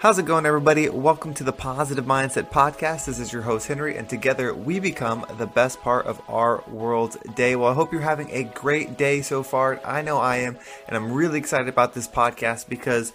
How's it going, everybody? Welcome to the Positive Mindset Podcast. This is your host, Henry, and together we become the best part of our world's day. Well, I hope you're having a great day so far. I know I am, and I'm really excited about this podcast because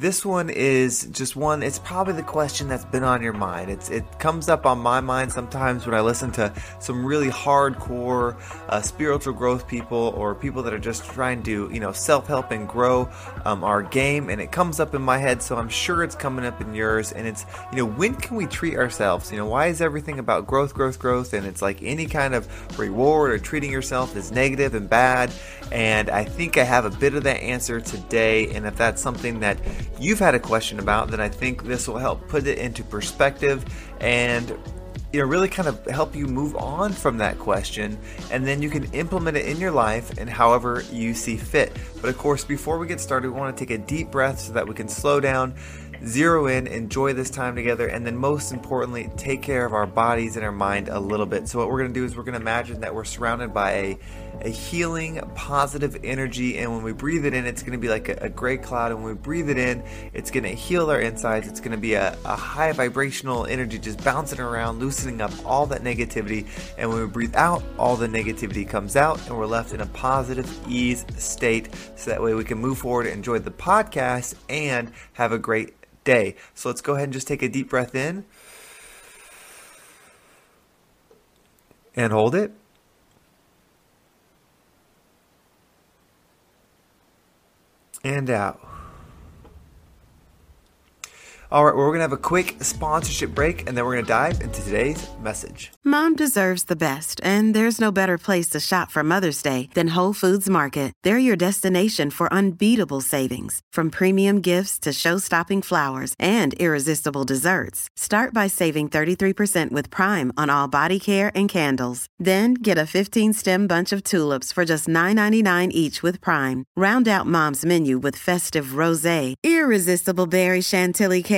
this one is just one, it's probably the question that's been on your mind. It's, it comes up on my mind sometimes when I listen to some really hardcore uh, spiritual growth people or people that are just trying to, you know, self help and grow um, our game. And it comes up in my head, so I'm sure it's coming up in yours. And it's, you know, when can we treat ourselves? You know, why is everything about growth, growth, growth? And it's like any kind of reward or treating yourself is negative and bad. And I think I have a bit of that answer today. And if that's something that you've had a question about, then I think this will help put it into perspective and you know really kind of help you move on from that question and then you can implement it in your life and however you see fit. But of course, before we get started, we want to take a deep breath so that we can slow down zero in, enjoy this time together, and then most importantly, take care of our bodies and our mind a little bit. So, what we're going to do is we're going to imagine that we're surrounded by a, a healing, positive energy, and when we breathe it in, it's going to be like a, a gray cloud. And when we breathe it in, it's going to heal our insides. It's going to be a, a high vibrational energy just bouncing around, loosening up all that negativity. And when we breathe out, all the negativity comes out, and we're left in a positive ease state. So that way we can move forward, enjoy the podcast, and have a great day. So let's go ahead and just take a deep breath in and hold it. And out. All right, well, we're going to have a quick sponsorship break and then we're going to dive into today's message. Mom deserves the best, and there's no better place to shop for Mother's Day than Whole Foods Market. They're your destination for unbeatable savings, from premium gifts to show stopping flowers and irresistible desserts. Start by saving 33% with Prime on all body care and candles. Then get a 15 stem bunch of tulips for just $9.99 each with Prime. Round out Mom's menu with festive rose, irresistible berry chantilly cake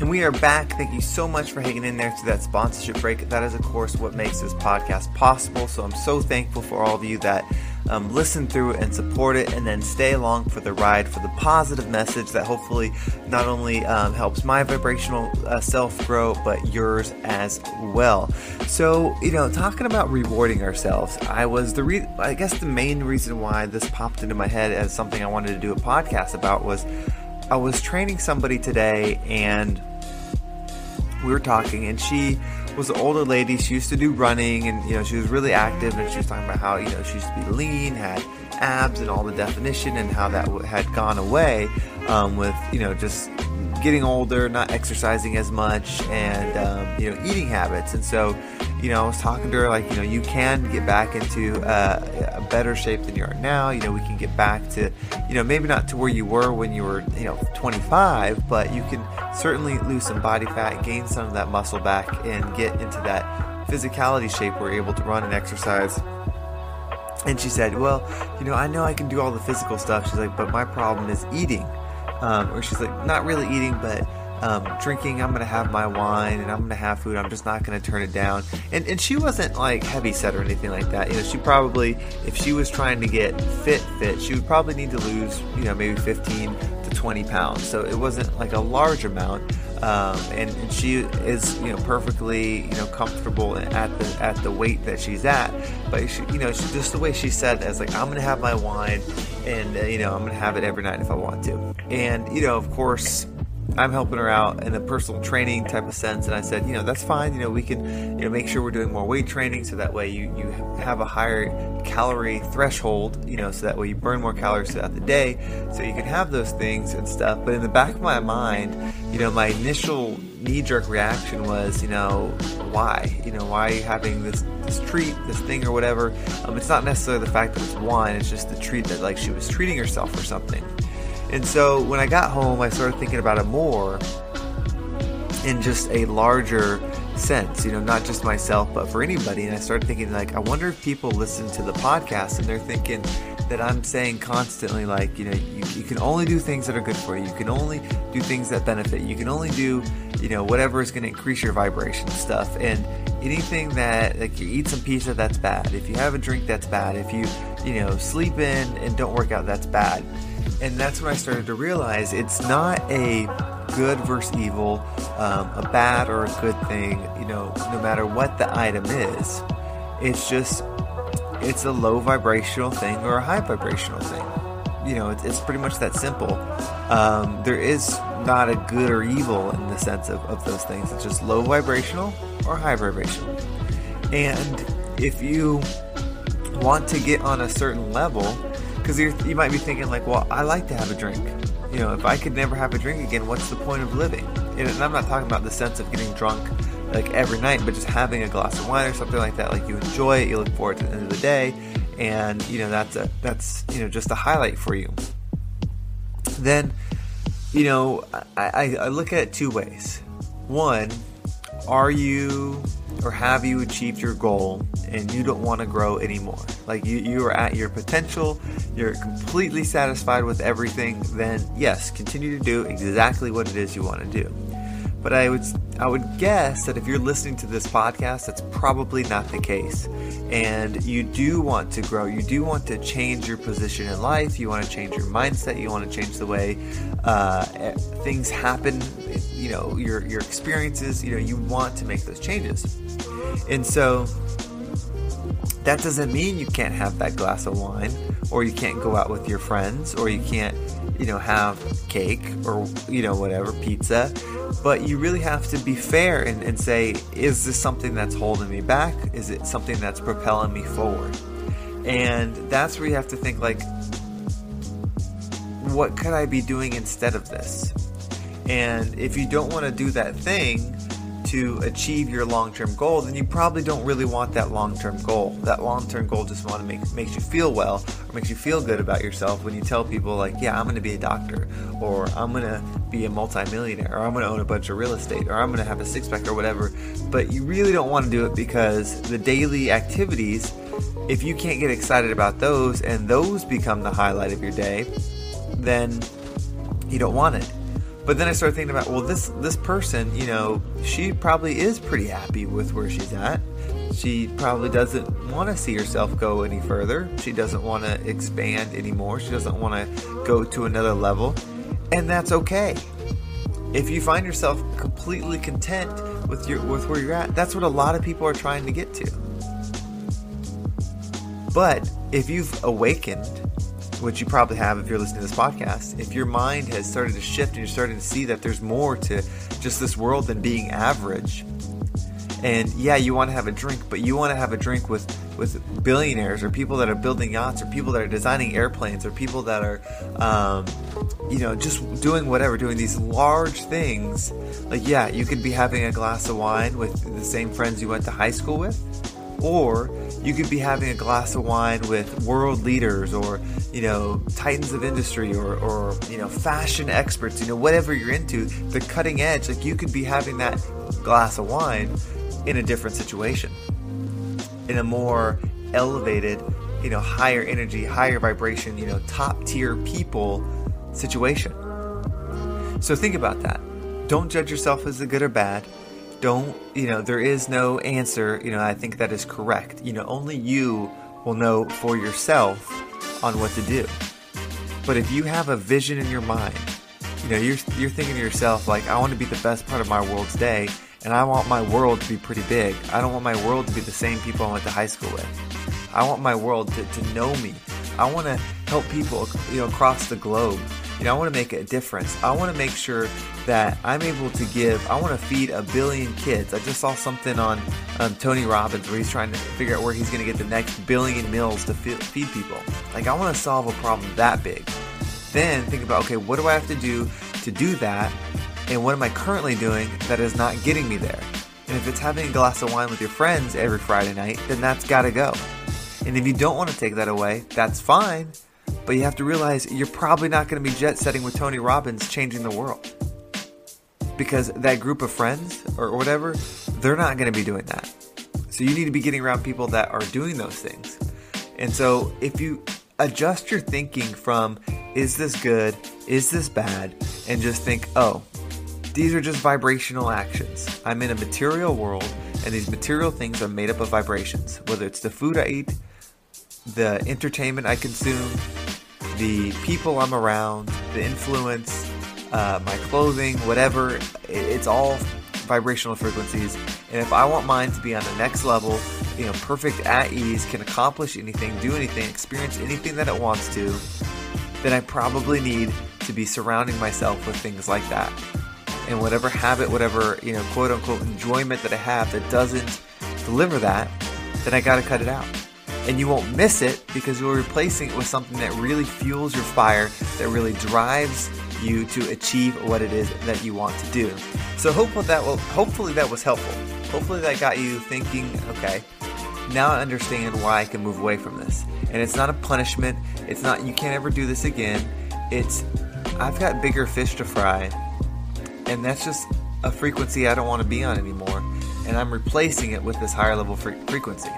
And we are back. Thank you so much for hanging in there through that sponsorship break. That is, of course, what makes this podcast possible. So I'm so thankful for all of you that um, listen through and support it, and then stay along for the ride for the positive message that hopefully not only um, helps my vibrational uh, self grow, but yours as well. So, you know, talking about rewarding ourselves, I was the re- I guess the main reason why this popped into my head as something I wanted to do a podcast about was I was training somebody today and we were talking and she was an older lady she used to do running and you know she was really active and she was talking about how you know she used to be lean had abs and all the definition and how that had gone away um, with you know just getting older, not exercising as much, and um, you know eating habits. And so, you know, I was talking to her like, you know, you can get back into uh, a better shape than you are now. You know, we can get back to, you know, maybe not to where you were when you were, you know, 25, but you can certainly lose some body fat, gain some of that muscle back, and get into that physicality shape where you're able to run and exercise. And she said, Well, you know, I know I can do all the physical stuff. She's like, But my problem is eating um, or she's like not really eating but um, drinking i'm gonna have my wine and i'm gonna have food. I'm just not gonna turn it down. And, and she wasn't like heavy set or anything like that. You know she probably if she was trying to get fit fit she would probably need to lose you know maybe 15 to 20 pounds. So it wasn't like a large amount um, and, and, she is you know perfectly you know comfortable at the at the weight that she's at. But she, you know she, just the way she said as like I'm gonna have my wine and uh, you know I'm gonna have it every night if I want to. And you know of course I'm helping her out in a personal training type of sense, and I said, you know, that's fine. You know, we can, you know, make sure we're doing more weight training, so that way you you have a higher calorie threshold, you know, so that way you burn more calories throughout the day, so you can have those things and stuff. But in the back of my mind, you know, my initial knee-jerk reaction was, you know, why? You know, why are you having this this treat, this thing, or whatever? Um, it's not necessarily the fact that it's wine; it's just the treat that like she was treating herself or something. And so when I got home, I started thinking about it more in just a larger sense, you know, not just myself, but for anybody. And I started thinking, like, I wonder if people listen to the podcast and they're thinking that I'm saying constantly, like, you know, you, you can only do things that are good for you. You can only do things that benefit. You can only do, you know, whatever is going to increase your vibration stuff. And anything that like you eat some pizza that's bad if you have a drink that's bad if you you know sleep in and don't work out that's bad and that's when i started to realize it's not a good versus evil um, a bad or a good thing you know no matter what the item is. It's just it's a low vibrational thing or a high vibrational thing. You know it's, it's pretty much that simple. Um, there is not a good or evil in the sense of, of those things. It's just low vibrational or high vibrational. And if you want to get on a certain level because you might be thinking like well i like to have a drink. You know if i could never have a drink again what's the point of living? And i'm not talking about the sense of getting drunk like every night but just having a glass of wine or something like that like you enjoy it you look forward to the end of the day and you know that's a that's you know just a highlight for you. Then you know i, I, I look at it two ways. One are you or have you achieved your goal and you don't want to grow anymore? Like you, you are at your potential, you're completely satisfied with everything, then yes, continue to do exactly what it is you want to do. But I would I would guess that if you're listening to this podcast, that's probably not the case. And you do want to grow. You do want to change your position in life. You want to change your mindset. You want to change the way uh, things happen. You know your your experiences. You know you want to make those changes. And so that doesn't mean you can't have that glass of wine or you can't go out with your friends or you can't you know have cake or you know whatever pizza but you really have to be fair and, and say is this something that's holding me back? Is it something that's propelling me forward? And that's where you have to think like what could i be doing instead of this? And if you don't want to do that thing to achieve your long-term goal, then you probably don't really want that long-term goal. That long-term goal just want to make makes you feel well or makes you feel good about yourself when you tell people like, "Yeah, I'm going to be a doctor," or "I'm going to be a multimillionaire," or "I'm going to own a bunch of real estate," or "I'm going to have a six-pack," or whatever. But you really don't want to do it because the daily activities, if you can't get excited about those and those become the highlight of your day, then you don't want it. But then I started thinking about, well, this this person, you know, she probably is pretty happy with where she's at. She probably doesn't want to see herself go any further. She doesn't want to expand anymore. She doesn't want to go to another level, and that's okay. If you find yourself completely content with your with where you're at, that's what a lot of people are trying to get to. But if you've awakened which you probably have if you're listening to this podcast, if your mind has started to shift and you're starting to see that there's more to just this world than being average, and yeah, you want to have a drink, but you want to have a drink with with billionaires or people that are building yachts or people that are designing airplanes or people that are, um, you know, just doing whatever, doing these large things. Like, yeah, you could be having a glass of wine with the same friends you went to high school with, or you could be having a glass of wine with world leaders or you know titans of industry or, or you know fashion experts you know whatever you're into the cutting edge like you could be having that glass of wine in a different situation. In a more elevated you know higher energy higher vibration you know top tier people situation. So think about that. Don't judge yourself as a good or bad don't you know there is no answer you know i think that is correct. You know only you will know for yourself on what to do. But if you have a vision in your mind you know you're you're thinking to yourself like i want to be the best part of my world's day and i want my world to be pretty big. I don't want my world to be the same people i went to high school with. I want my world to, to know me. I want to help people you know across the globe you know, I want to make a difference. I want to make sure that I'm able to give, I want to feed a billion kids. I just saw something on um, Tony Robbins where he's trying to figure out where he's going to get the next billion meals to feed people. Like, I want to solve a problem that big. Then think about, okay, what do I have to do to do that? And what am I currently doing that is not getting me there? And if it's having a glass of wine with your friends every Friday night, then that's got to go. And if you don't want to take that away, that's fine. But you have to realize you're probably not going to be jet setting with Tony Robbins changing the world. Because that group of friends or whatever, they're not going to be doing that. So you need to be getting around people that are doing those things. And so if you adjust your thinking from is this good, is this bad, and just think, oh, these are just vibrational actions. I'm in a material world. And these material things are made up of vibrations, whether it's the food I eat, the entertainment I consume, the people I'm around, the influence, uh, my clothing, whatever. It's all vibrational frequencies. And if I want mine to be on the next level, you know, perfect at ease, can accomplish anything, do anything, experience anything that it wants to, then I probably need to be surrounding myself with things like that. And whatever habit, whatever, you know, quote unquote enjoyment that I have that doesn't deliver that, then I gotta cut it out. And you won't miss it because you're replacing it with something that really fuels your fire, that really drives you to achieve what it is that you want to do. So hopefully that will hopefully that was helpful. Hopefully that got you thinking, okay, now I understand why I can move away from this. And it's not a punishment. It's not you can't ever do this again. It's I've got bigger fish to fry. And that's just a frequency I don't want to be on anymore. And I'm replacing it with this higher level fre- frequency.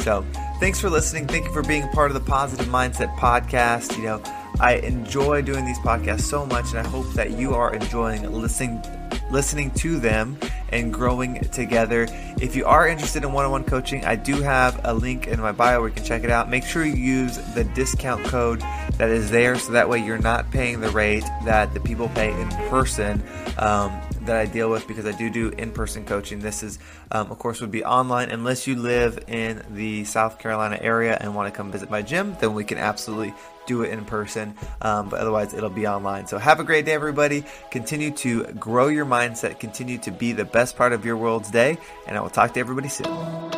So, thanks for listening. Thank you for being a part of the Positive Mindset podcast. You know, I enjoy doing these podcasts so much, and I hope that you are enjoying listening listening to them and growing together. If you are interested in one-on-one coaching, I do have a link in my bio where you can check it out. Make sure you use the discount code that is there, so that way you're not paying the rate that the people pay in person. Um, that I deal with because I do do in-person coaching. This is, um, of course, would be online unless you live in the South Carolina area and want to come visit my gym. Then we can absolutely do it in person, um, but otherwise it'll be online. So have a great day, everybody. Continue to grow your mindset. Continue to be the best part of your world's day, and I will talk to everybody soon.